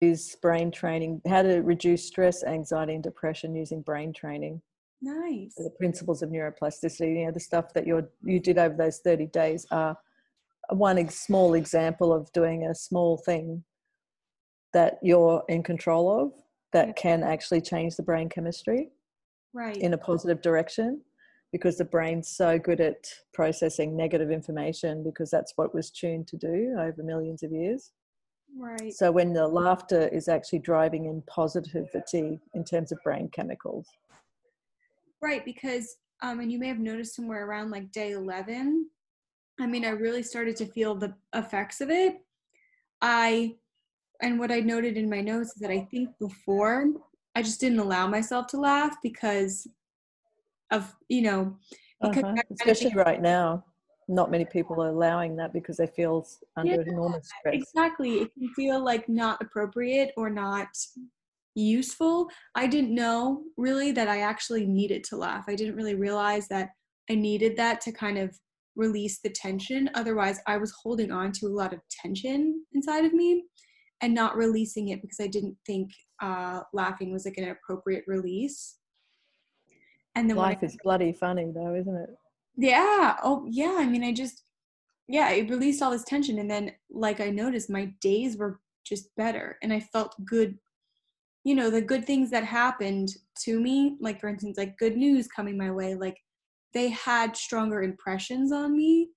use brain training, how to reduce stress, anxiety, and depression using brain training. Nice. The principles of neuroplasticity, you know, the stuff that you you did over those 30 days are one small example of doing a small thing that you're in control of that yeah. can actually change the brain chemistry right in a positive direction because the brain's so good at processing negative information because that's what it was tuned to do over millions of years Right. So when the laughter is actually driving in positivity in terms of brain chemicals. Right, because um, and you may have noticed somewhere around like day eleven. I mean, I really started to feel the effects of it. I and what I noted in my notes is that I think before I just didn't allow myself to laugh because of you know because uh-huh. especially right now not many people are allowing that because they feel under yeah, enormous stress. Exactly. It can feel like not appropriate or not useful. I didn't know really that I actually needed to laugh. I didn't really realize that I needed that to kind of release the tension. Otherwise, I was holding on to a lot of tension inside of me and not releasing it because I didn't think uh, laughing was like an appropriate release. And then life I, is bloody funny, though, isn't it? Yeah. Oh, yeah. I mean, I just, yeah, it released all this tension. And then, like, I noticed my days were just better and I felt good. You know, the good things that happened to me, like, for instance, like good news coming my way, like, they had stronger impressions on me.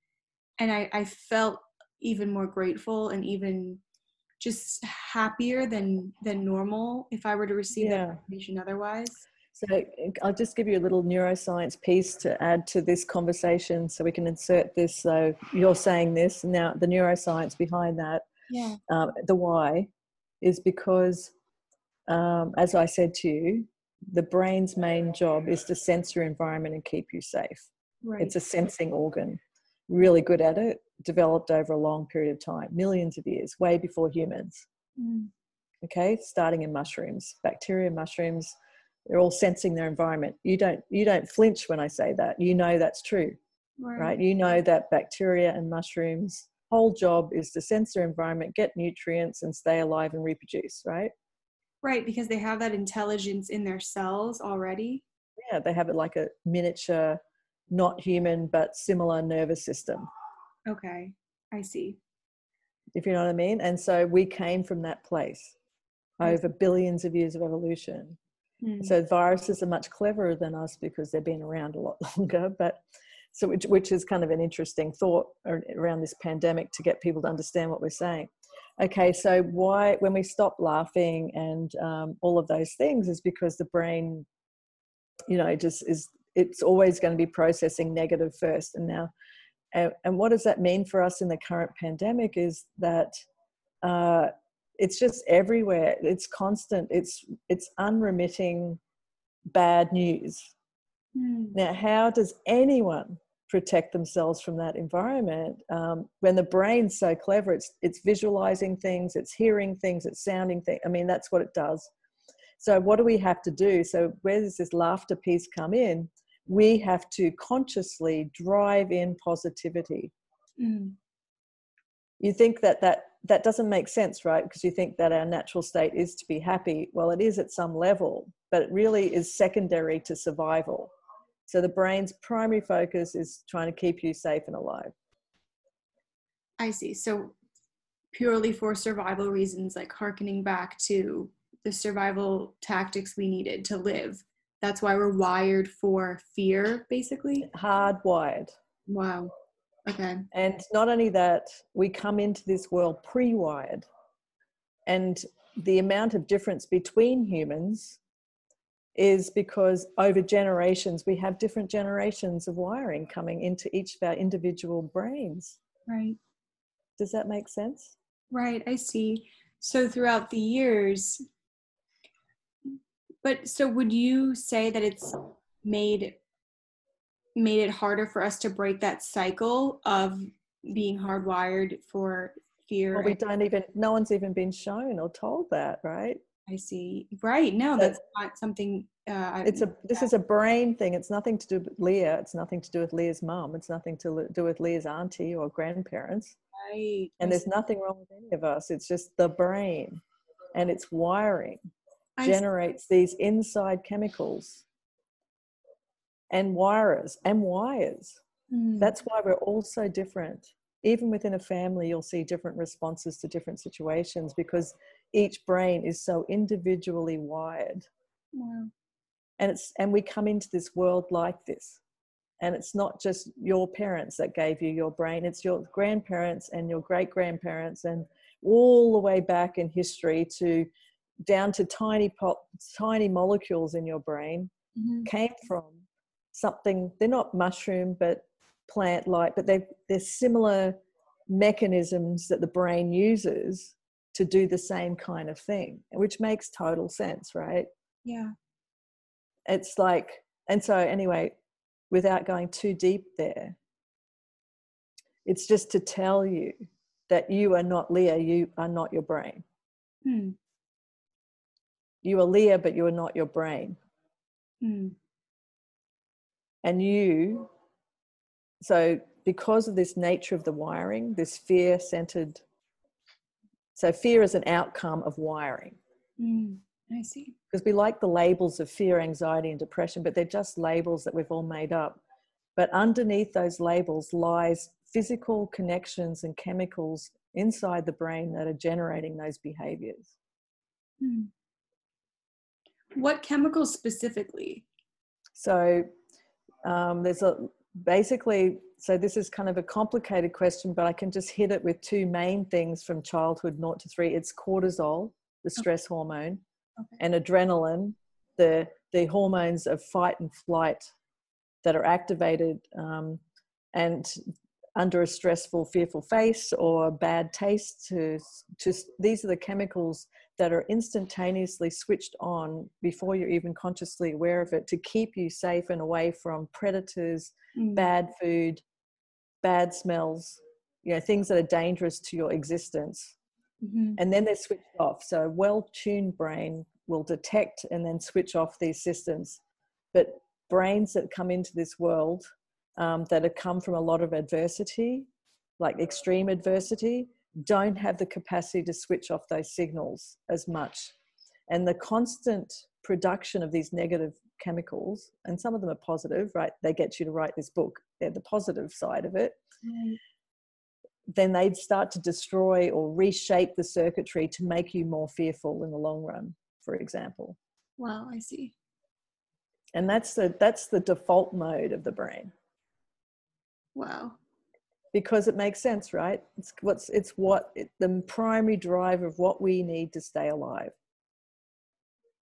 And I, I felt even more grateful and even just happier than than normal if I were to receive yeah. that information otherwise. So I'll just give you a little neuroscience piece to add to this conversation so we can insert this. So you're saying this now, the neuroscience behind that, yeah. Um, the why is because, um, as I said to you, the brain's main job is to sense your environment and keep you safe. Right. It's a sensing organ, really good at it, developed over a long period of time, millions of years, way before humans. Mm. Okay, starting in mushrooms, bacteria, mushrooms they're all sensing their environment. You don't you don't flinch when i say that. You know that's true right, right? you know that bacteria and mushrooms whole job is to sense their environment get nutrients and stay alive and reproduce right? Right because they have that intelligence in their cells already. Yeah they have it like a miniature not human but similar nervous system. Okay i see. If you know what i mean? And so we came from that place over billions of years of evolution Mm. So viruses are much cleverer than us because they've been around a lot longer. But so which, which is kind of an interesting thought around this pandemic to get people to understand what we're saying. Okay, so why when we stop laughing and um, all of those things is because the brain, you know, just is it's always going to be processing negative first. And now, and, and what does that mean for us in the current pandemic is that uh, it's just everywhere. It's constant. It's it's unremitting bad news. Mm. now how does anyone protect themselves from that environment um, when the brain's so clever? It's it's visualizing things it's hearing things it's sounding things i mean that's what it does. So what do we have to do? So where does this laughter piece come in? We have to consciously drive in positivity. Mm. you think that that that doesn't make sense, right? Because you think that our natural state is to be happy. Well, it is at some level, but it really is secondary to survival. So the brain's primary focus is trying to keep you safe and alive. I see. So purely for survival reasons, like harkening back to the survival tactics we needed to live. That's why we're wired for fear, basically. Hardwired. Wow. Okay. And not only that, we come into this world pre wired. And the amount of difference between humans is because over generations, we have different generations of wiring coming into each of our individual brains. Right. Does that make sense? Right, I see. So throughout the years, but so would you say that it's made made it harder for us to break that cycle of being hardwired for fear. Well, we don't even, no one's even been shown or told that, right? I see. Right. No, that's not something. Uh, it's a. This is a brain thing. It's nothing to do with Leah. It's nothing to do with Leah's mom. It's nothing to do with Leah's auntie or grandparents. Right. And there's nothing wrong with any of us. It's just the brain. and its wiring I generates see. these inside chemicals and wires and wires. Mm. That's why we're all so different. Even within a family, you'll see different responses to different situations because each brain is so individually wired. Wow. And it's and we come into this world like this. And it's not just your parents that gave you your brain, it's your grandparents and your great grandparents and all the way back in history to down to tiny pop, tiny molecules in your brain mm-hmm. came from something they're not mushroom but plant like but they they're similar mechanisms that the brain uses to do the same kind of thing which makes total sense right yeah it's like and so anyway without going too deep there it's just to tell you that you are not leah you are not your brain hmm. you are leah but you are not your brain hmm. And you so because of this nature of the wiring this fear centered so fear is an outcome of wiring. Mm, i see. Because we like the labels of fear anxiety and depression but they're just labels that we've all made up. But underneath those labels lies physical connections and chemicals inside the brain that are generating those behaviors. Mm. what chemicals specifically? So um, there's a basically, so this is kind of a complicated question, but I can just hit it with two main things from childhood, naught to three. It's cortisol, the stress okay. hormone, okay. and adrenaline, the the hormones of fight and flight that are activated um, and under a stressful, fearful face or bad taste. To just these are the chemicals that are instantaneously switched on before you're even consciously aware of it to keep you safe and away from predators, mm. bad food, bad smells, you know, things that are dangerous to your existence. Mm-hmm. And then they're switched off. So a well tuned brain will detect and then switch off these systems. But brains that come into this world um, that have come from a lot of adversity, like extreme adversity, don't have the capacity to switch off those signals as much. And the constant production of these negative chemicals, and some of them are positive, right? They get you to write this book, they're the positive side of it. Mm. Then they'd start to destroy or reshape the circuitry to make you more fearful in the long run, for example. Wow, I see. And that's the that's the default mode of the brain. Wow because it makes sense, right? It's what's it's what it, the primary driver of what we need to stay alive,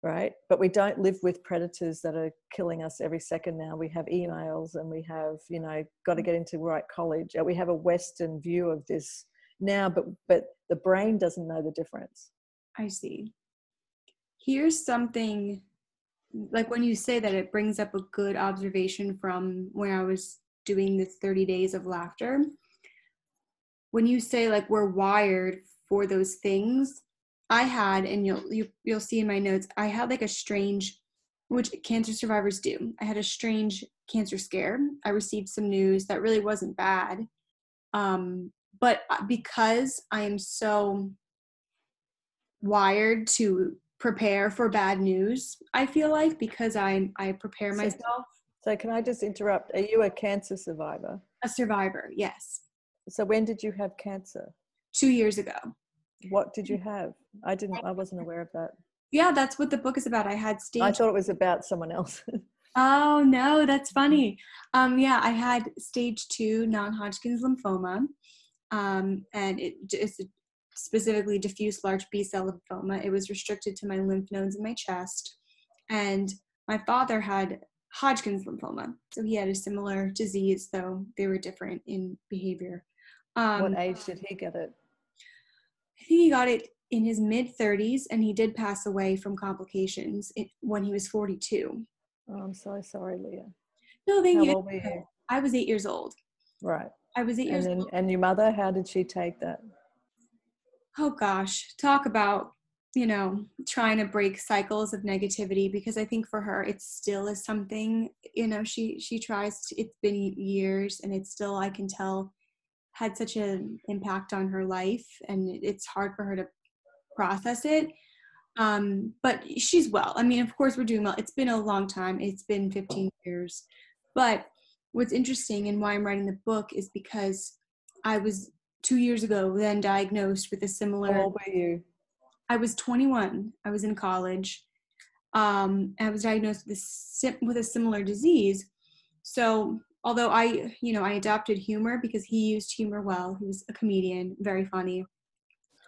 right? But we don't live with predators that are killing us every second now. We have emails and we have you know got to get into right college. We have a Western view of this now, but but the brain doesn't know the difference. I see. Here's something like when you say that it brings up a good observation from where I was doing this 30 days of laughter. When you say like we're wired for those things i had and you'll you, you'll see in my notes i had like a strange which cancer survivors do. I had a strange cancer scare. I received some news that really wasn't bad. Um, but uh, because i am so wired to prepare for bad news i feel like because i i prepare myself so can I just interrupt? Are you a cancer survivor? A survivor, yes. So when did you have cancer? Two years ago. What did you have? I didn't. I wasn't aware of that. Yeah, that's what the book is about. I had stage. I thought it was about someone else. oh no, that's funny. Um, yeah, I had stage two non-Hodgkin's lymphoma, um, and it just specifically diffuse large B cell lymphoma. It was restricted to my lymph nodes in my chest, and my father had Hodgkin's lymphoma. So he had a similar disease, though they were different in behavior. Um, what age did he get it? I think he got it in his mid 30s, and he did pass away from complications when he was 42. Oh, I'm so sorry, Leah. No, thank how you. Old were you. I was eight years old. Right. I was eight and years then, old. And your mother, how did she take that? Oh gosh, talk about you know trying to break cycles of negativity because i think for her it still is something you know she she tries to, it's been years and it's still i can tell had such an impact on her life and it's hard for her to process it Um, but she's well. I mean, of course, we're doing well. It's been a long time. It's been 15 years. But what's interesting and why I'm writing the book is because I was two years ago then diagnosed with a similar. How old were you? I was 21. I was in college. Um, I was diagnosed with a, with a similar disease. So although I, you know, I adopted humor because he used humor well. He was a comedian, very funny.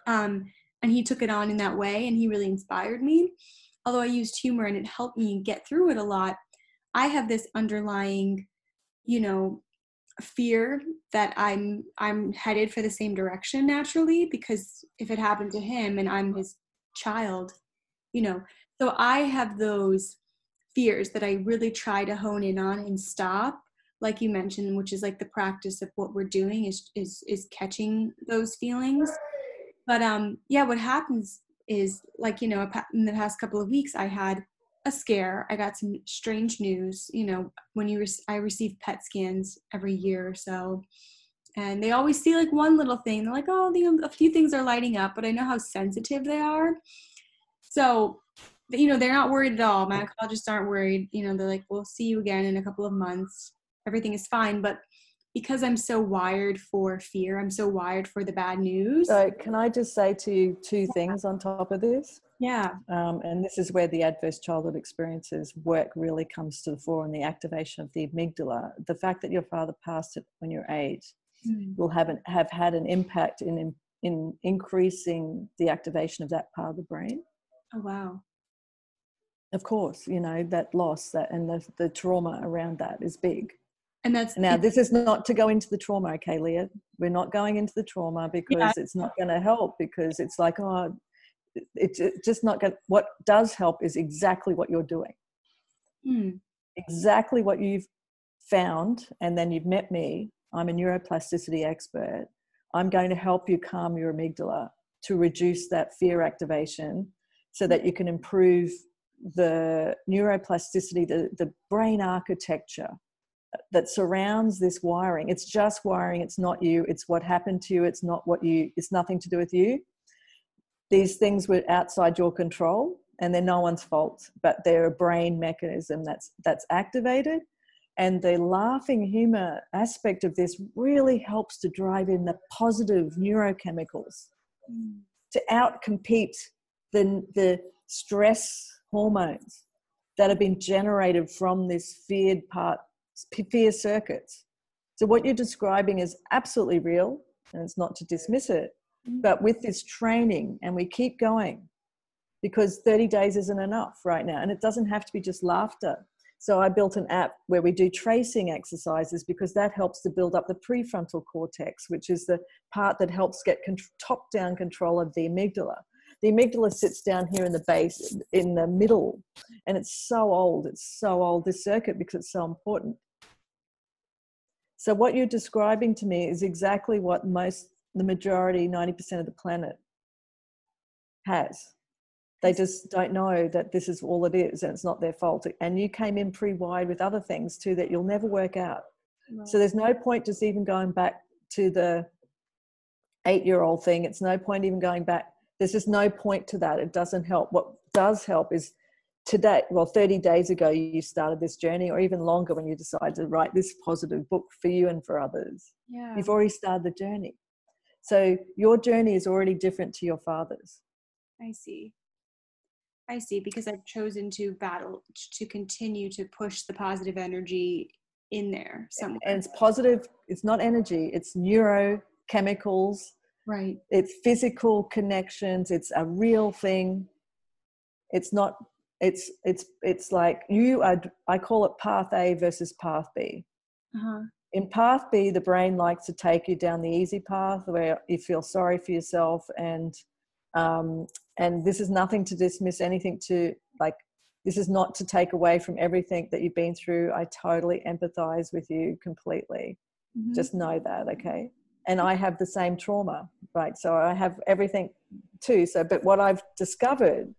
Um, and he took it on in that way and he really inspired me. Although I used humor and it helped me get through it a lot, I have this underlying, you know, fear that I'm I'm headed for the same direction naturally because if it happened to him and I'm his child, you know. So I have those fears that I really try to hone in on and stop like you mentioned which is like the practice of what we're doing is is is catching those feelings but um yeah what happens is like you know in the past couple of weeks i had a scare. I got some strange news you know when you re- i receive pet scans every year or so and they always see like one little thing. They're like oh the, a few things are lighting up but i know how sensitive they are. So you know they're not worried at all. My oncologists aren't worried. You know they're like we'll see you again in a couple of months. Everything is fine. But because i'm so wired for fear i'm so wired for the bad news so can i just say to you two things on top of this yeah. Um, and this is where the adverse childhood experiences work really comes to the fore and the activation of the amygdala. The fact that your father passed it when you're eight mm. will have an, have had an impact in, in in increasing the activation of that part of the brain. Oh wow. Of course you know that loss that and the, the trauma around that is big. And that's now this is not to go into the trauma okay leah. We're not going into the trauma because yeah. it's not going to help because it's like oh it's just not going what does help is exactly what you're doing. Mm. exactly what you've found and then you've met me i'm a neuroplasticity expert i'm going to help you calm your amygdala to reduce that fear activation so that you can improve the neuroplasticity the, the brain architecture that surrounds this wiring. It's just wiring it's not you it's what happened to you it's not what you it's nothing to do with you these things were outside your control and they're no one's fault but they're a brain mechanism that's that's activated and the laughing humor aspect of this really helps to drive in the positive neurochemicals to outcompete the the stress hormones that have been generated from this feared part fear circuits. So, what you're describing is absolutely real, and it's not to dismiss it. But with this training, and we keep going because 30 days isn't enough right now, and it doesn't have to be just laughter. So, I built an app where we do tracing exercises because that helps to build up the prefrontal cortex, which is the part that helps get top down control of the amygdala the amygdala sits down here in the base in the middle and it's so old it's so old this circuit because it's so important so what you're describing to me is exactly what most the majority 90% of the planet has they just don't know that this is all it is and it's not their fault and you came in pre-wired with other things too that you'll never work out right. so there's no point just even going back to the eight year old thing it's no point even going back there's just no point to that. It doesn't help. What does help is today, well, 30 days ago, you started this journey, or even longer when you decided to write this positive book for you and for others. Yeah. You've already started the journey. So your journey is already different to your father's. I see. I see, because I've chosen to battle, to continue to push the positive energy in there somewhere. And it's positive, it's not energy, it's neurochemicals Right. It's physical connections. It's a real thing. It's not. It's it's it's like you are. I call it path A versus path B. Uh-huh. In path B, the brain likes to take you down the easy path where you feel sorry for yourself, and um, and this is nothing to dismiss anything to like. This is not to take away from everything that you've been through. I totally empathize with you completely. Mm-hmm. Just know that, okay? and I have the same trauma, right? So I have everything too. So, but what I've discovered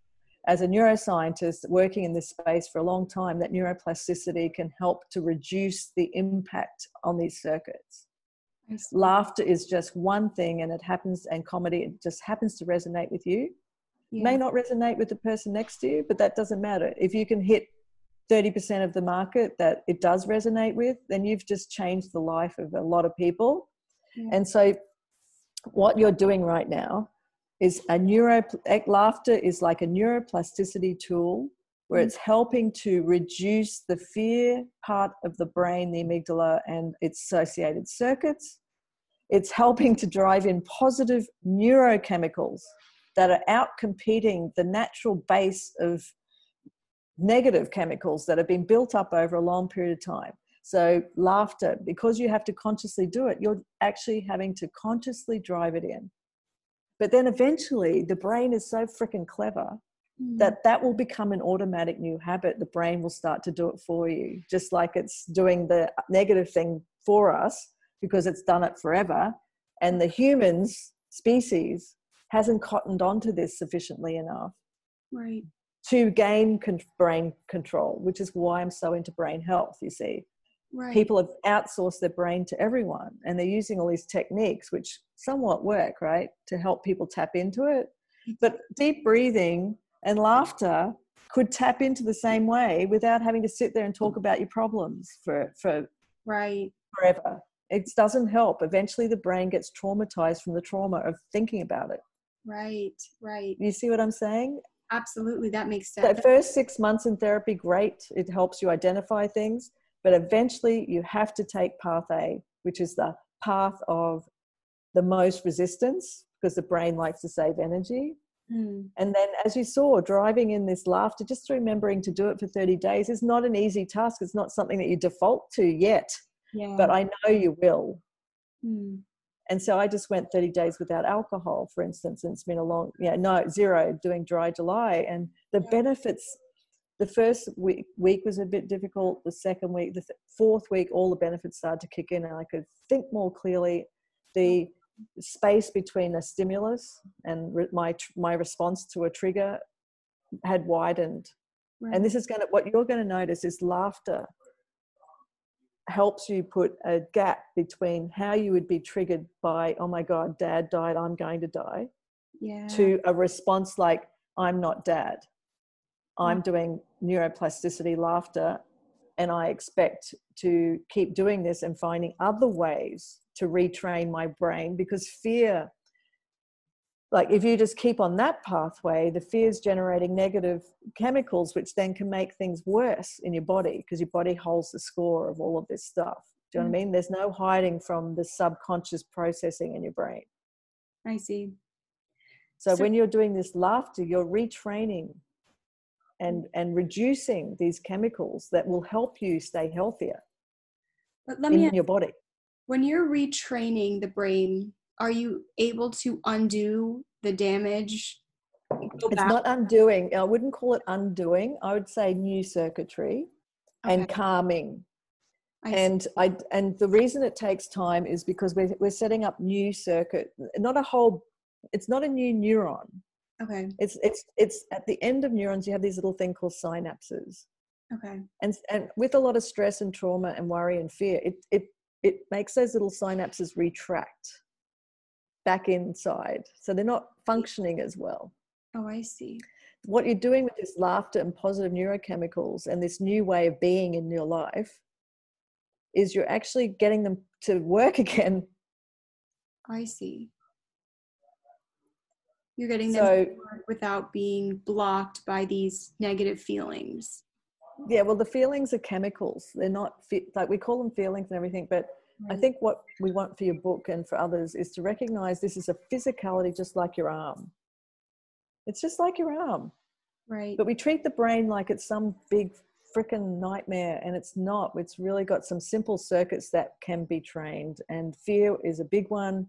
as a neuroscientist working in this space for a long time, that neuroplasticity can help to reduce the impact on these circuits. Laughter is just one thing, and it happens, and comedy it just happens to resonate with you. yeah. may not resonate with the person next to you but that doesn't matter if you can hit 30% of the market that it does resonate with then you've just changed the life of a lot of people yeah. and so what you're doing right now is a neuro laughter is like a neuroplasticity tool where mm. it's helping to reduce the fear part of the brain the amygdala and its associated circuits it's helping to drive in positive neurochemicals that are out competing the natural base of negative chemicals that have been built up over a long period of time. So, laughter, because you have to consciously do it, you're actually having to consciously drive it in. But then eventually, the brain is so freaking clever mm. that that will become an automatic new habit. The brain will start to do it for you, just like it's doing the negative thing for us because it's done it forever. And the humans species hasn't cottoned onto this sufficiently enough. Right to gain con- brain control, which is why I'm so into brain health. You see, right. people have outsourced their brain to everyone, and they're using all these techniques, which somewhat work, right, to help people tap into it. But deep breathing and laughter could tap into the same way without having to sit there and talk about your problems for for right forever. It doesn't help. Eventually, the brain gets traumatized from the trauma of thinking about it. Right, right. You see what I'm saying? Absolutely, that makes sense. The first six months in therapy, great. It helps you identify things, but eventually you have to take path A, which is the path of the most resistance because the brain likes to save energy. Mm. And then, as you saw, driving in this laughter, just remembering to do it for 30 days is not an easy task. It's not something that you default to yet, yeah. but I know you will. Mm. And so I just went 30 days without alcohol, for instance, and it's been a long, yeah, no, zero doing dry July. And the yeah. benefits, the first week, week was a bit difficult. The second week, the th- fourth week, all the benefits started to kick in and I could think more clearly. The space between a stimulus and re- my, my response to a trigger had widened. Right. And this is going to, what you're going to notice is laughter helps you put a gap between how you would be triggered by oh my god dad died i'm going to die yeah. to a response like i'm not dad i'm mm. doing neuroplasticity laughter and i expect to keep doing this and finding other ways to retrain my brain because fear like if you just keep on that pathway the fear is generating negative chemicals which then can make things worse in your body because your body holds the score of all of this stuff do you know what i mm. mean there's no hiding from the subconscious processing in your brain i see so, so when you're doing this laughter you're retraining and and reducing these chemicals that will help you stay healthier but let me in your body. when you're retraining the brain are you able to undo the damage? It's not undoing. I wouldn't call it undoing. I would say new circuitry okay. and calming. I and i and the reason it takes time is because we're, we're setting up new circuit not a whole it's not a new neuron okay it's it's it's at the end of neurons you have these little thing called synapses okay and and with a lot of stress and trauma and worry and fear it it it makes those little synapses retract back inside. So they're not functioning as well. Oh, I see. What you're doing with this laughter and positive neurochemicals and this new way of being in your life is you're actually getting them to work again. I see. You're getting them so, without being blocked by these negative feelings. Yeah, well, the feelings are chemicals. They're not like we call them feelings and everything, but I think what we want for your book and for others is to recognize this is a physicality just like your arm. It's just like your arm. Right. But we treat the brain like it's some big freaking nightmare and it's not. It's really got some simple circuits that can be trained and fear is a big one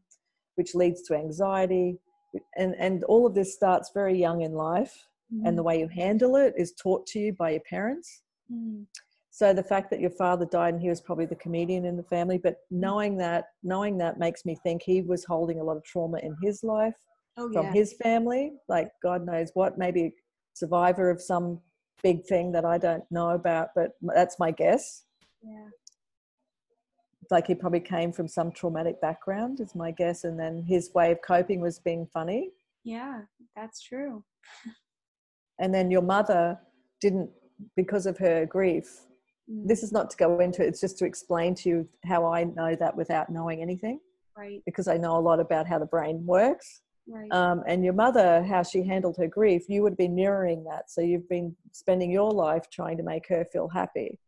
which leads to anxiety and and all of this starts very young in life mm. and the way you handle it is taught to you by your parents. Mm. So the fact that your father died and he was probably the comedian in the family, but mm. knowing that, knowing that makes me think he was holding a lot of trauma in his life oh, from yeah. his family, like God knows what, maybe survivor of some big thing that I don't know about, but that's my guess. Yeah. Like he probably came from some traumatic background, is my guess, and then his way of coping was being funny. Yeah, that's true. and then your mother didn't because of her grief mm. this is not to go into it's just to explain to you how i know that without knowing anything right because i know a lot about how the brain works right. um, and your mother how she handled her grief you would have been mirroring that so you've been spending your life trying to make her feel happy.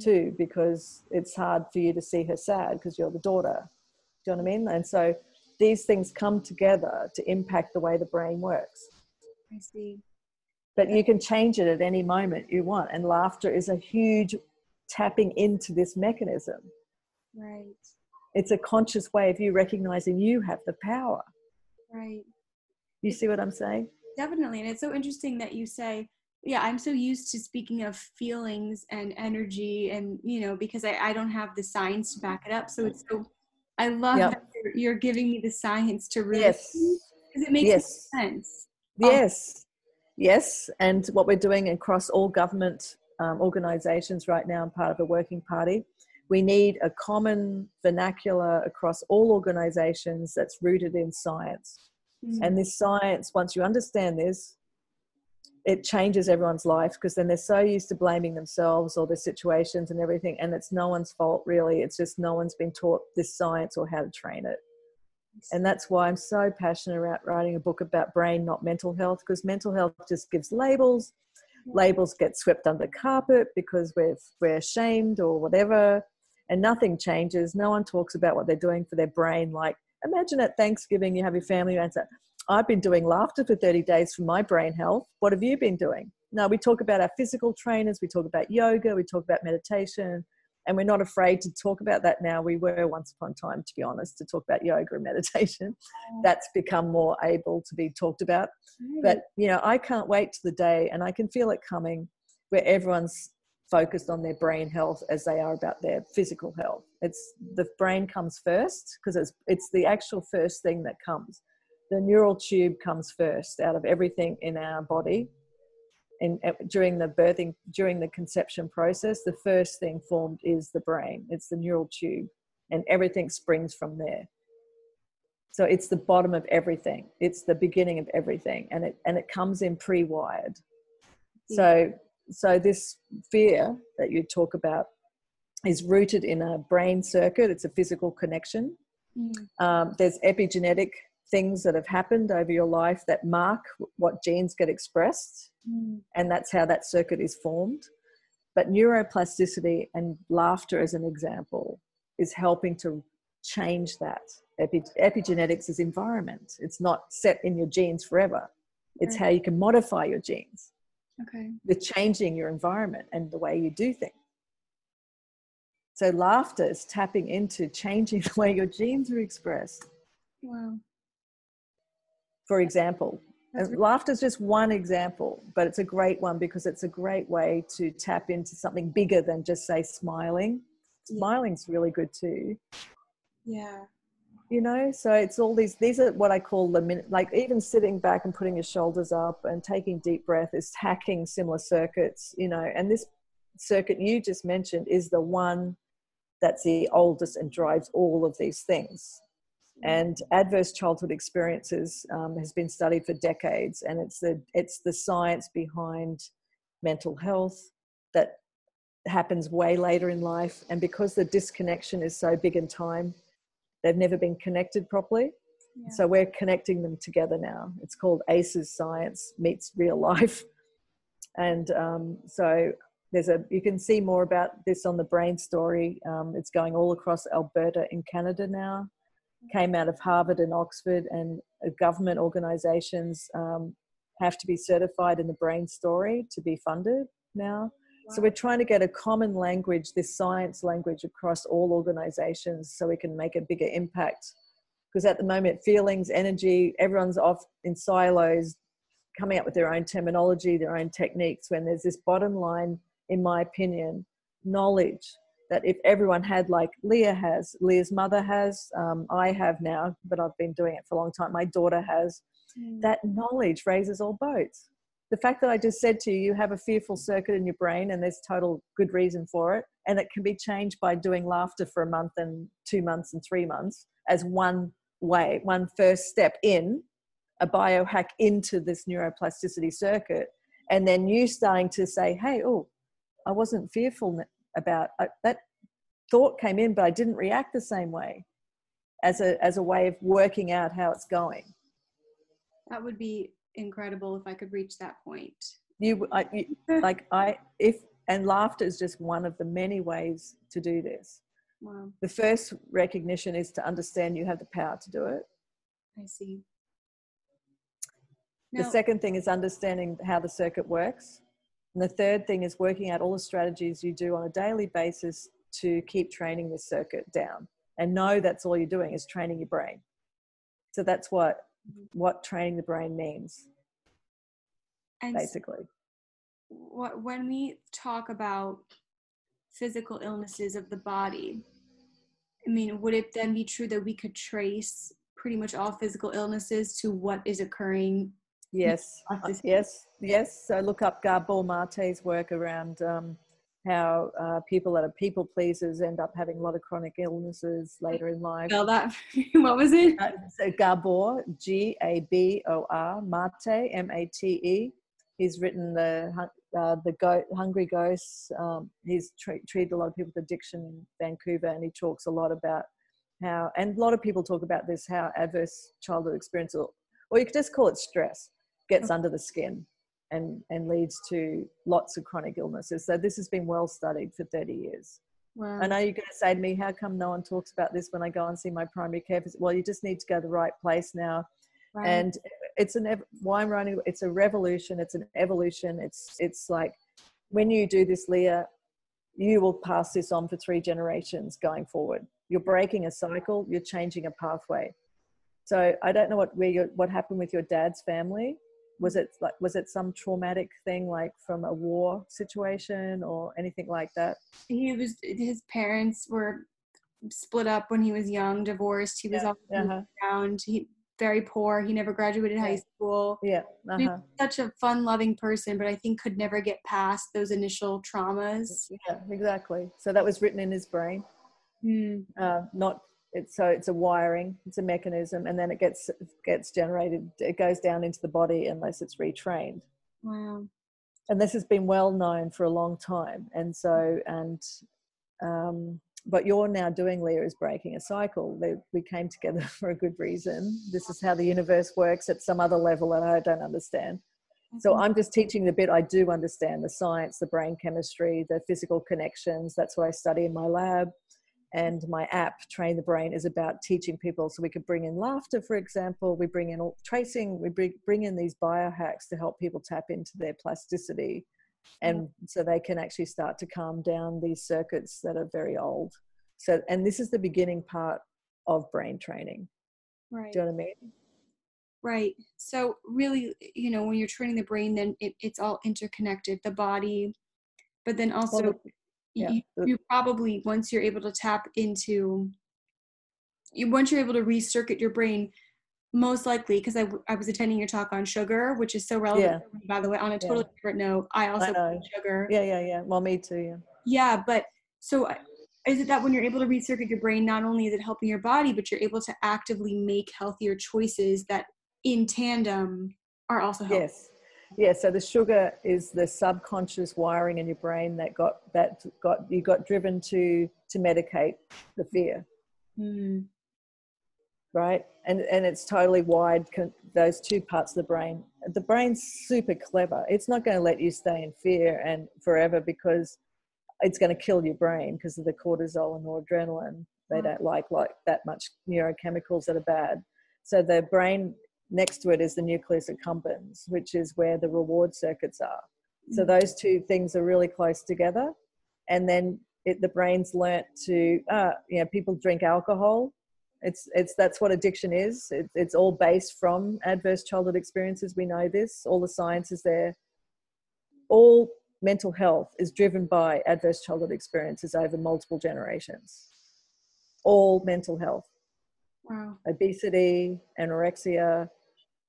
Too because it's hard for you to see her sad because you're the daughter. Do you know what i mean? And so these things come together to impact the way the brain works. I see. But you can change it at any moment you want and laughter is a huge tapping into this mechanism. Right. It's a conscious way of you recognizing you have the power. Right. You see what i'm saying? Definitely and it's so interesting that you say yeah i'm so used to speaking of feelings and energy and you know because i, I don't have the science to back it up so it's so i love yep. that you're, you're, giving me the science to really yes because it makes yes. sense yes Yes, and what we're doing across all government um, organisations right now, I'm part of a working party. We need a common vernacular across all organisations that's rooted in science. Mm. And this science, once you understand this, it changes everyone's life because then they're so used to blaming themselves or their situations and everything, and it's no one's fault really. It's just no one's been taught this science or how to train it. And that's why I'm so passionate about writing a book about brain, not mental health, because mental health just gives labels. Labels get swept under carpet because we're, we're ashamed or whatever, and nothing changes. No one talks about what they're doing for their brain. Like, imagine at Thanksgiving, you have your family around and say, I've been doing laughter for 30 days for my brain health. What have you been doing? Now, we talk about our physical trainers, we talk about yoga, we talk about meditation, and we're not afraid to talk about that now. We were once upon a time, to be honest, to talk about yoga and meditation. Oh. That's become more able to be talked about. But you know, I can't wait to the day, and I can feel it coming, where everyone's focused on their brain health as they are about their physical health. It's the brain comes first because it's it's the actual first thing that comes. The neural tube comes first out of everything in our body And during the birthing, during the conception process, the first thing formed is the brain. It's the neural tube, and everything springs from there. So it's the bottom of everything. It's the beginning of everything, and it and it comes in pre-wired. So so this fear that you talk about is rooted in a brain circuit. It's a physical connection. Mm. Um, there's epigenetic things that have happened over your life that mark what genes get expressed mm. and that's how that circuit is formed. But neuroplasticity and laughter as an example is helping to change that. Epi- epigenetics is environment. It's not set in your genes forever. It's how you can modify your genes. Okay. With changing your environment and the way you do things. So laughter is tapping into changing the way your genes are expressed. Wow for example laughter is just one example, but it's a great one because it's a great way to tap into something bigger than just say smiling. Yeah. Smiling's really good too. Yeah. You know, so it's all these, these are what I call the minute, like even sitting back and putting your shoulders up and taking deep breath is hacking similar circuits, you know, and this circuit you just mentioned is the one that's the oldest and drives all of these things and adverse childhood experiences um, has been studied for decades and it's the it's the science behind mental health that happens way later in life. And because the disconnection is so big in time they've never been connected properly. Yeah. so we're connecting them together now. It's called ACEs science meets real life. And um, so there's a you can see more about this on the brain story. Um, it's going all across alberta in canada now came out of Harvard and Oxford, and uh, government organizations um, have to be certified in the brain story to be funded now. Wow. So we're trying to get a common language, this science language, across all organizations so we can make a bigger impact. Because at the moment, feelings, energy, everyone's off in silos, coming up with their own terminology, their own techniques, when there's this bottom line, in my opinion, knowledge that if everyone had like Leah has, Leah's mother has, um, I have now, but I've been doing it for a long time, my daughter has, mm. that knowledge raises all boats. The fact that I just said to you, you have a fearful circuit in your brain and there's total good reason for it, and it can be changed by doing laughter for a month and two months and three months as one way, one first step in a biohack into this neuroplasticity circuit and then you starting to say hey oh i wasn't fearful about uh, that thought came in but i didn't react the same way as a as a way of working out how it's going. That would be incredible if i could reach that point. You, I, you like i if and laughter is just one of the many ways to do this. Wow. the first recognition is to understand you have the power to do it. I see. The second thing is understanding how the circuit works. And the third thing is working out all the strategies you do on a daily basis to keep training this circuit down. And know that's all you're doing is training your brain. So that's what what training the brain means. And basically. What when we talk about physical illnesses of the body, I mean, would it then be true that we could trace pretty much all physical illnesses to what is occurring Yes, yes, yes. So look up Gabor Mate's work around um, how uh, people that are people pleasers end up having a lot of chronic illnesses later in life. Spell that. what was it? Uh, so Gabor, G A B O R, Mate, M A T E. He's written the uh, the Go- Hungry Ghosts. Um, he's tra- treated a lot of people with addiction in Vancouver, and he talks a lot about how, and a lot of people talk about this, how adverse childhood experience, or, or you could just call it stress, gets under the skin and, and leads to lots of chronic illnesses. So this has been well studied for 30 years. Wow. I know you're going to say to me, how come no one talks about this when I go and see my primary care physician? Well, you just need to go to the right place now. Right. And it's an, why I'm running, it's a revolution. It's an evolution. It's, it's like when you do this, Leah, you will pass this on for three generations going forward. You're breaking a cycle. You're changing a pathway. So I don't know what, where your, what happened with your dad's family was it like was it some traumatic thing like from a war situation or anything like that he was his parents were split up when he was young divorced he was yeah, uh-huh. around he very poor he never graduated yeah. high school yeah uh-huh. such a fun loving person but i think could never get past those initial traumas yeah exactly so that was written in his brain mm. uh, not it's so it's a wiring it's a mechanism and then it gets gets generated it goes down into the body unless it's retrained. Wow. And this has been well known for a long time and so and um, what you're now doing leah is breaking a cycle. We came together for a good reason. This is how the universe works at some other level that i don't understand. So i'm just teaching the bit i do understand the science the brain chemistry the physical connections. That's what i study in my lab and my app train the brain is about teaching people. So we could bring in laughter for example. We bring in all, tracing we bring, bring in these biohacks to help people tap into their plasticity. And so they can actually start to calm down these circuits that are very old. So and this is the beginning part of brain training. Right. Do you know what i mean? Right. So really you know when you're training the brain then it, it's all interconnected the body but then also well, yeah. you, you probably once you're able to tap into you once you're able to recircuit your brain most likely because I, I was attending your talk on sugar which is so relevant yeah. by the way on a totally yeah. different note i also I sugar yeah yeah yeah well me too yeah yeah but so is it that when you're able to recircuit your brain not only is it helping your body but you're able to actively make healthier choices that in tandem are also helpful yes yeah so the sugar is the subconscious wiring in your brain that got that got you got driven to to medicate the fear. Mm. right? And and it's totally wired those two parts of the brain. The brain's super clever. It's not going to let you stay in fear and forever because it's going to kill your brain because of the cortisol and noradrenaline they mm. don't like like that much neurochemicals that are bad. So the brain next to it is the nucleus accumbens, which is where the reward circuits are. So mm. those two things are really close together. And then it, the brain's learnt to, uh, you know, people drink alcohol. It's, it's, that's what addiction is. It, it's all based from adverse childhood experiences. We know this. All the science is there. All mental health is driven by adverse childhood experiences over multiple generations. All mental health. Wow. Obesity, anorexia,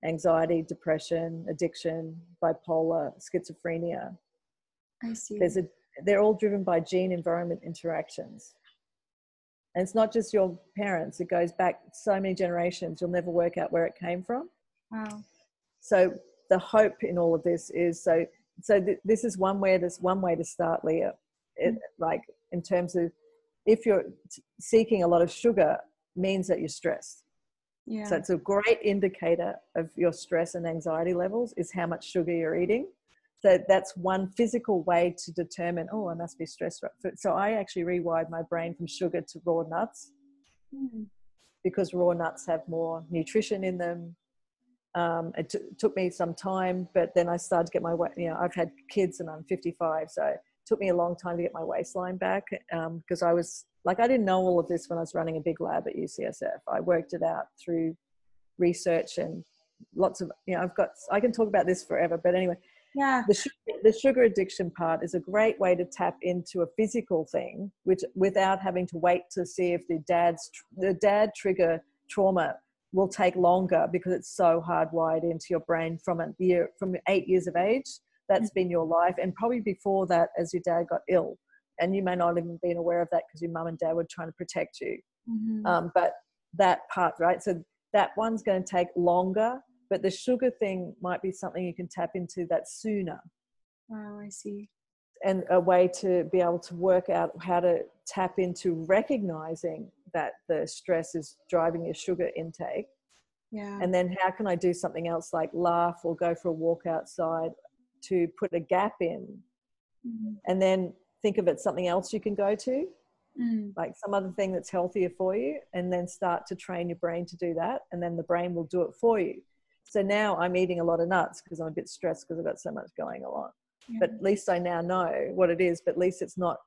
anxiety, depression, addiction, bipolar, schizophrenia. I see. There's a, they're all driven by gene environment interactions. And it's not just your parents, it goes back so many generations, you'll never work out where it came from. Wow. So the hope in all of this is so so th- this is one way this one way to start leah it, mm-hmm. like in terms of if you're seeking a lot of sugar means that you're stressed yeah. so it's a great indicator of your stress and anxiety levels is how much sugar you're eating so that's one physical way to determine oh i must be stressed so i actually rewired my brain from sugar to raw nuts mm. because raw nuts have more nutrition in them um, it t- took me some time, but then I started to get my weight. You know, I've had kids and I'm 55, so took me a long time to get my waistline back because um, I was like I didn't know all of this when I was running a big lab at UCSF. I worked it out through research and lots of you know I've got I can talk about this forever, but anyway. Yeah. The sugar, the sugar addiction part is a great way to tap into a physical thing, which without having to wait to see if the dad's the dad trigger trauma will take longer because it's so hardwired into your brain from a year from eight years of age that's mm. been your life and probably before that as your dad got ill and you may not even been aware of that because your mum and dad were trying to protect you. Mm-hmm. um, but that part right so that one's going to take longer but the sugar thing might be something you can tap into that sooner. Wow i see. And a way to be able to work out how to tap into recognizing that the stress is driving your sugar intake. Yeah. And then how can i do something else like laugh or go for a walk outside to put a gap in mm-hmm. and then think of it something else you can go to mm. like some other thing that's healthier for you and then start to train your brain to do that and then the brain will do it for you so now i'm eating a lot of nuts because i'm a bit stressed because i've got so much going on yeah. but at least i now know what it is but at least it's not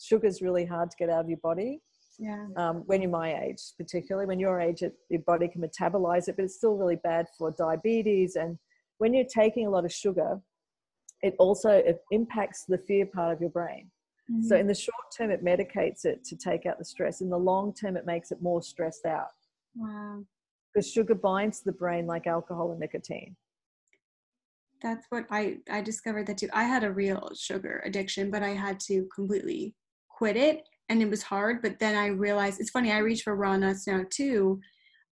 sugar's really hard to get out of your body yeah. Um, when you're my age, particularly when your age, it, your body can metabolize it, but it's still really bad for diabetes. And when you're taking a lot of sugar, it also it impacts the fear part of your brain. Mm-hmm. So in the short term, it medicates it to take out the stress. In the long term, it makes it more stressed out. Wow. Because sugar binds the brain like alcohol and nicotine. That's what I I discovered that too. I had a real sugar addiction, but I had to completely quit it and it was hard but then i realized it's funny i reach for raw nuts now too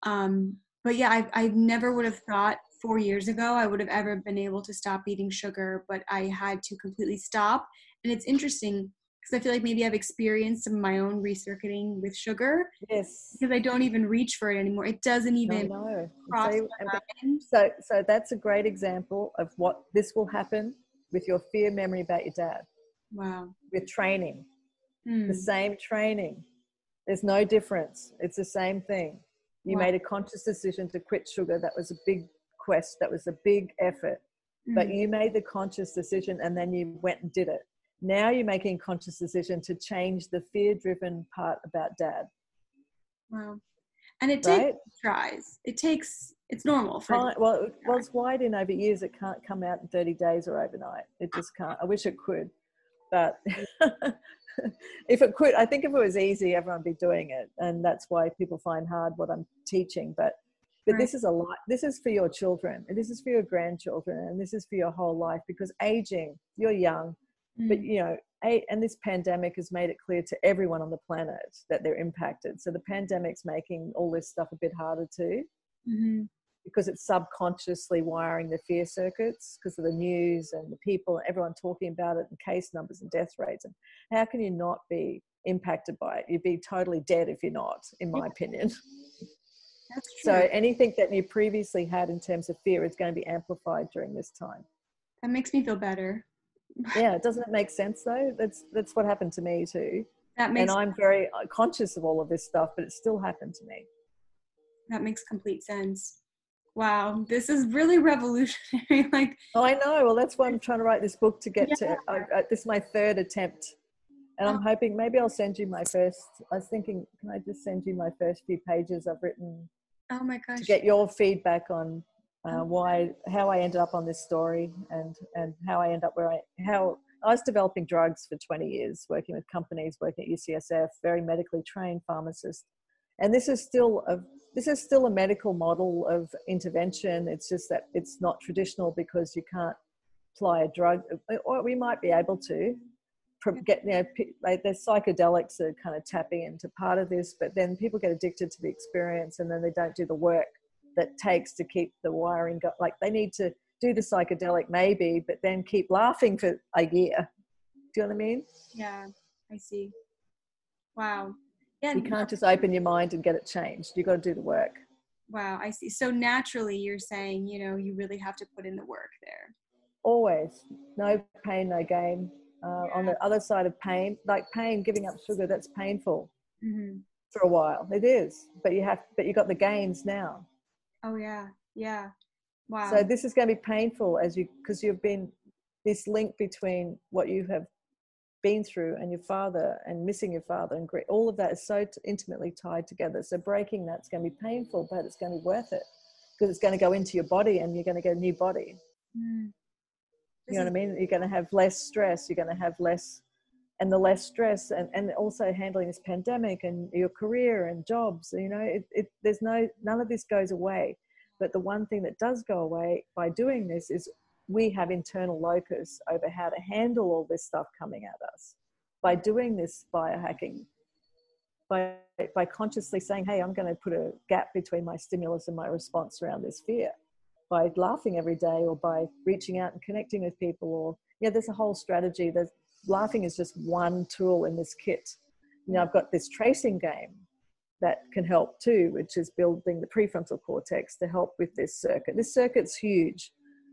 um, but yeah I, I never would have thought four years ago i would have ever been able to stop eating sugar but i had to completely stop and it's interesting because i feel like maybe i've experienced some of my own recircuiting with sugar yes because i don't even reach for it anymore it doesn't even no, cross so, so so that's a great example of what this will happen with your fear memory about your dad wow with training mm. the same training. There's no difference. It's the same thing. You wow. made a conscious decision to quit sugar. That was a big quest. That was a big effort. Mm. But you made the conscious decision and then you went and did it. Now you're making conscious decision to change the fear driven part about dad. Wow. And it takes right? tries. It takes, it's normal. For well, well, well, it's wide in over years. It can't come out in 30 days or overnight. It just can't. I wish it could. But if it could, I think if it was easy, everyone would be doing it, and that's why people find hard what I'm teaching. But but right. this is a lot. This is for your children, and this is for your grandchildren, and this is for your whole life. Because aging, you're young, mm. but you know, and this pandemic has made it clear to everyone on the planet that they're impacted. So the pandemic's making all this stuff a bit harder too. Mm-hmm because it's subconsciously wiring the fear circuits because of the news and the people and everyone talking about it and case numbers and death rates and how can you not be impacted by it you'd be totally dead if you're not in my opinion. so anything that you previously had in terms of fear is going to be amplified during this time. That makes me feel better. Yeah doesn't it make sense though? That's that's what happened to me too. That makes and i'm very uh, conscious of all of this stuff but it still happened to me. That makes complete sense. Wow this is really revolutionary like oh i know. Well that's why i'm trying to write this book to get yeah. to I, I, this is my third attempt. And i'm oh. hoping maybe i'll send you my first i was thinking can i just send you my first few pages i've written oh my gosh to get your feedback on uh, oh. why how i ended up on this story and and how i end up where i how i was developing drugs for 20 years working with companies working at ucsf very medically trained pharmacist and this is still a this is still a medical model of intervention. It's just that it's not traditional because you can't apply a drug, or we might be able to get, you know, like there's psychedelics are kind of tapping into part of this, but then people get addicted to the experience and then they don't do the work that takes to keep the wiring go like they need to do the psychedelic maybe but then keep laughing for a year. Do you know what i mean? Yeah i see. Wow. Yeah you can't just open your mind and get it changed. You got to do the work. Wow i see. So naturally you're saying you know you really have to put in the work there. Always. No pain no gain uh, on the other side of pain like pain giving up sugar that's painful mm-hmm. for a while it is but you have but you got the gains now oh yeah yeah wow so this is going to be painful as you because you've been this link between what you have been through and your father and missing your father and grief, all of that is so t- intimately tied together. So breaking that's going to be painful, but it's going to be worth it because it's going to go into your body and you're going to get a new body. Mm. You know what I mean? You're going to have less stress. You're going to have less, and the less stress, and, and also handling this pandemic and your career and jobs. You know, it, it, there's no none of this goes away. But the one thing that does go away by doing this is we have internal locus over how to handle all this stuff coming at us by doing this biohacking by by consciously saying hey i'm going to put a gap between my stimulus and my response around this fear by laughing every day or by reaching out and connecting with people or yeah there's a whole strategy there's laughing is just one tool in this kit you know i've got this tracing game that can help too which is building the prefrontal cortex to help with this circuit this circuit's huge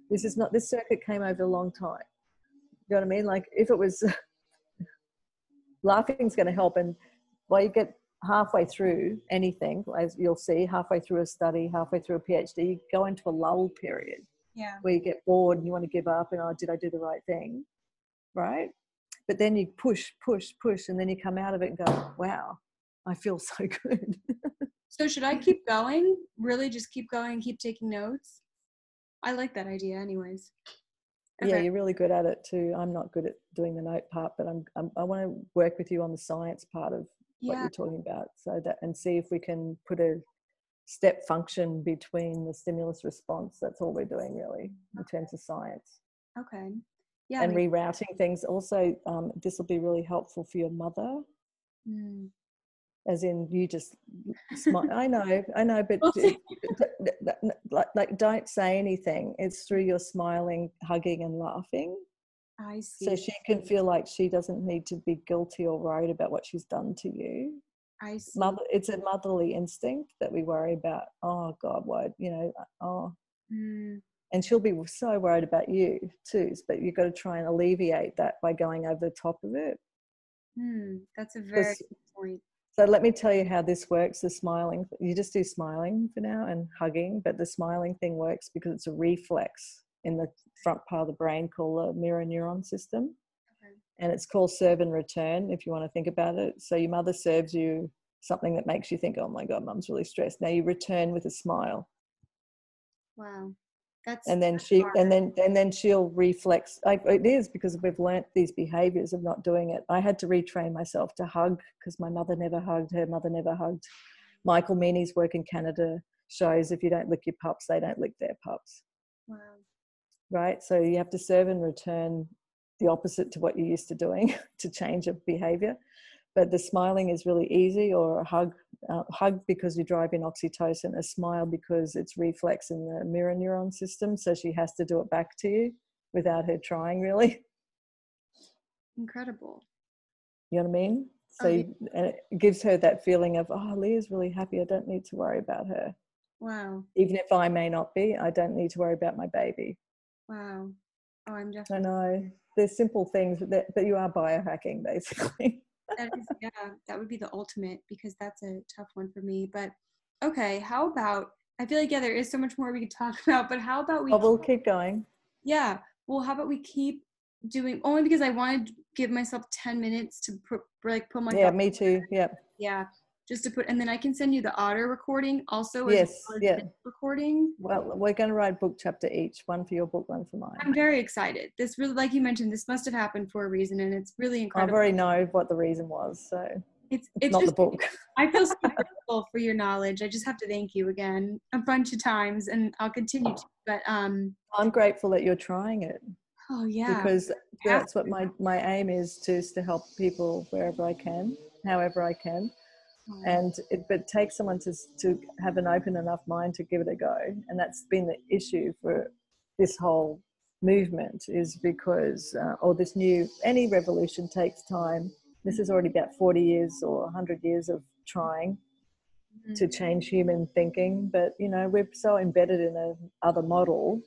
this is not, this circuit came over a long time. You know what I mean? Like if it was, laughing's going to help. And while you get halfway through anything, as you'll see, halfway through a study, halfway through a PhD, you go into a lull period. Yeah. Where you get bored and you want to give up and, oh, did I do the right thing? Right? But then you push, push, push, and then you come out of it and go, wow, I feel so good. so should I keep going? Really just keep going, keep taking notes? I like that idea, anyways. Okay. Yeah, you're really good at it too. I'm not good at doing the note part, but I'm, I'm i want to work with you on the science part of what yeah. you're talking about, so that and see if we can put a step function between the stimulus response. That's all we're doing really in terms of science. Okay. Yeah. And rerouting things. Also, um, this will be really helpful for your mother. Mm as in you just smile. I know, I know, but like, like don't say anything. It's through your smiling, hugging, and laughing. I see. So she can feel like she doesn't need to be guilty or worried about what she's done to you. I see. Mother, it's a motherly instinct that we worry about. Oh God, what you know? Oh, mm. and she'll be so worried about you too. But you've got to try and alleviate that by going over the top of it. Hmm, that's a very good point. So let me tell you how this works. The smiling, you just do smiling for now and hugging, but the smiling thing works because it's a reflex in the front part of the brain called the mirror neuron system. Okay. And it's called serve and return if you want to think about it. So your mother serves you something that makes you think, oh my God, mum's really stressed. Now you return with a smile. Wow. That's and then she hard. and then and then she'll reflex like it is because we've learnt these behaviors of not doing it i had to retrain myself to hug because my mother never hugged her mother never hugged michael meaney's work in canada shows if you don't lick your pups they don't lick their pups wow right? So you have to serve and return the opposite to what you're used to doing to change a behavior. But the smiling is really easy or a hug uh, hug because you drive in oxytocin a smile because it's reflex in the mirror neuron system so she has to do it back to you without her trying really. Incredible. You know what i mean? So oh, yeah. and it gives her that feeling of oh leah's really happy i don't need to worry about her. Wow. Even if i may not be i don't need to worry about my baby wow oh i'm definitely i know there's simple things that, that you are biohacking basically that is, yeah, that would be the ultimate because that's a tough one for me. But okay, how about? I feel like yeah, there is so much more we could talk about, but how about we? Oh, we'll keep going. Yeah. Well, how about we keep doing? Only because I want to give myself ten minutes to put, like put my. Yeah, me too. Yeah. Yeah just to put and then i can send you the audio recording also yes yeah. recording. Well we're going to write book chapter each one for your book one for mine. I'm very excited. This really like you mentioned this must have happened for a reason and it's really incredible i already know what the reason was so it's, it's, it's not just, the book. I feel so grateful for your knowledge. I just have to thank you again a bunch of times and i'll continue to but um i'm grateful that you're trying it. Oh yeah. Because that's what my my aim is to is to help people wherever i can however i can. And it but takes someone to to have an open enough mind to give it a go. And that's been the issue for this whole movement is because uh, or this new any revolution takes time. This is already about 40 years or 100 years of trying mm-hmm. to change human thinking but you know we're so embedded in a other model.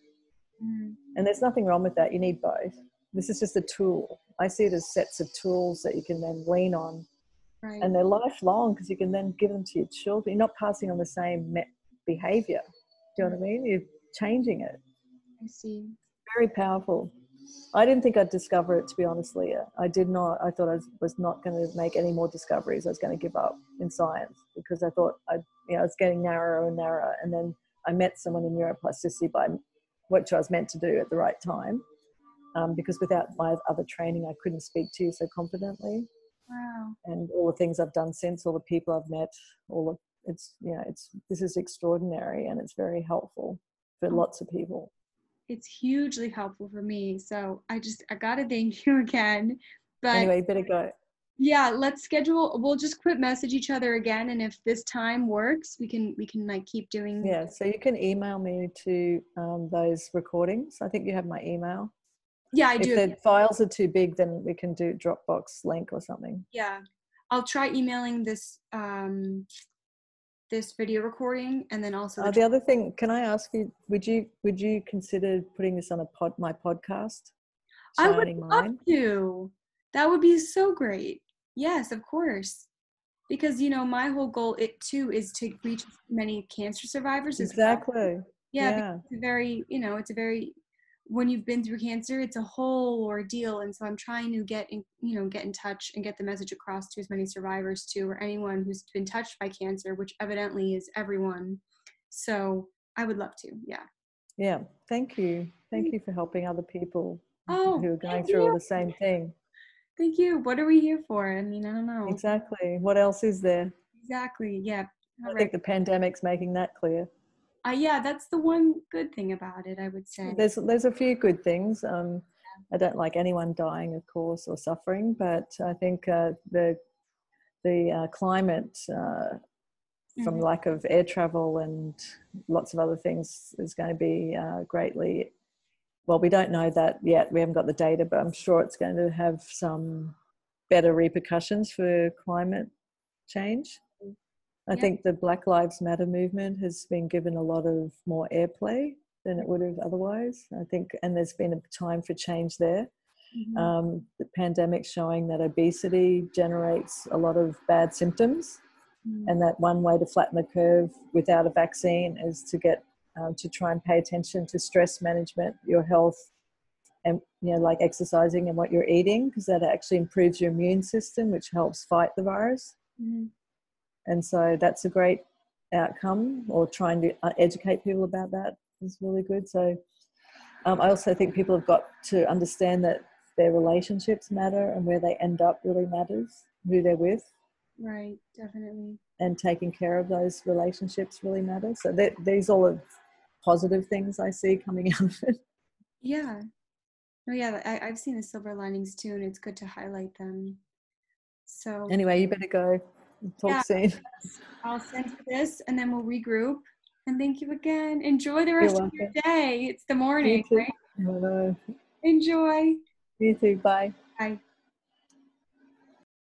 Mm-hmm. and there's nothing wrong with that. You need both. This is just a tool. I see it as sets of tools that you can then lean on right. and they're lifelong because you can then give them to your children you're not passing on the same behavior do you know what i mean you're changing it i see very powerful I didn't think I'd discover it, to be honest, Leah. I did not. I thought I was not going to make any more discoveries. I was going to give up in science because I thought I, you know, I was getting narrower and narrower. And then I met someone in neuroplasticity by what I was meant to do at the right time. Um, because without my other training, I couldn't speak to you so confidently. Wow. And all the things I've done since, all the people I've met, all the, it's you know, it's, this is extraordinary and it's very helpful for oh. lots of people it's hugely helpful for me. So I just I gotta thank you again. But anyway, better go. Yeah, let's schedule. We'll just quit message each other again, and if this time works, we can we can like keep doing. Yeah, so you can email me to um, those recordings. I think you have my email. Yeah, I if do. If the files are too big, then we can do Dropbox link or something. Yeah, I'll try emailing this um, this video recording and then also the, uh, the other thing can i ask you would you would you consider putting this on a pod my podcast i would love to that would be so great yes of course because you know my whole goal it too is to reach many cancer survivors exactly well. yeah, yeah. it's a very you know it's a very when you've been through cancer it's a whole ordeal and so i'm trying to get in you know get in touch and get the message across to as many survivors too or anyone who's been touched by cancer which evidently is everyone. So i would love to yeah. Yeah thank you. Thank you for helping other people oh, who are going through all the same thing. Thank you. What are we here for? I mean i don't know. Exactly. What else is there? Exactly yeah. All i right. think the pandemic's making that clear uh, yeah, that's the one good thing about it, I would say. There's there's a few good things. Um, I don't like anyone dying, of course, or suffering, but I think uh, the the uh, climate uh, from mm-hmm. lack of air travel and lots of other things is going to be uh, greatly. Well, we don't know that yet. We haven't got the data, but I'm sure it's going to have some better repercussions for climate change. I think the Black Lives Matter movement has been given a lot of more airplay than it would have otherwise. I think, and there's been a time for change there. Mm-hmm. Um, the pandemic showing that obesity generates a lot of bad symptoms, mm-hmm. and that one way to flatten the curve without a vaccine is to get um, to try and pay attention to stress management, your health, and you know, like exercising and what you're eating, because that actually improves your immune system, which helps fight the virus. Mm-hmm and so that's a great outcome or trying to uh, educate people about that is really good. So um, i also think people have got to understand that their relationships matter and where they end up really matters who they're with. Right definitely. And taking care of those relationships really matters. so that, these all are positive things i see coming out of it. Yeah. Oh yeah I, i've seen the silver linings too and it's good to highlight them. So anyway you better go Talk yeah, soon. I'll send you this and then we'll regroup. And thank you again. Enjoy the rest of your day. It's the morning, right? Enjoy. You too. Bye. Bye.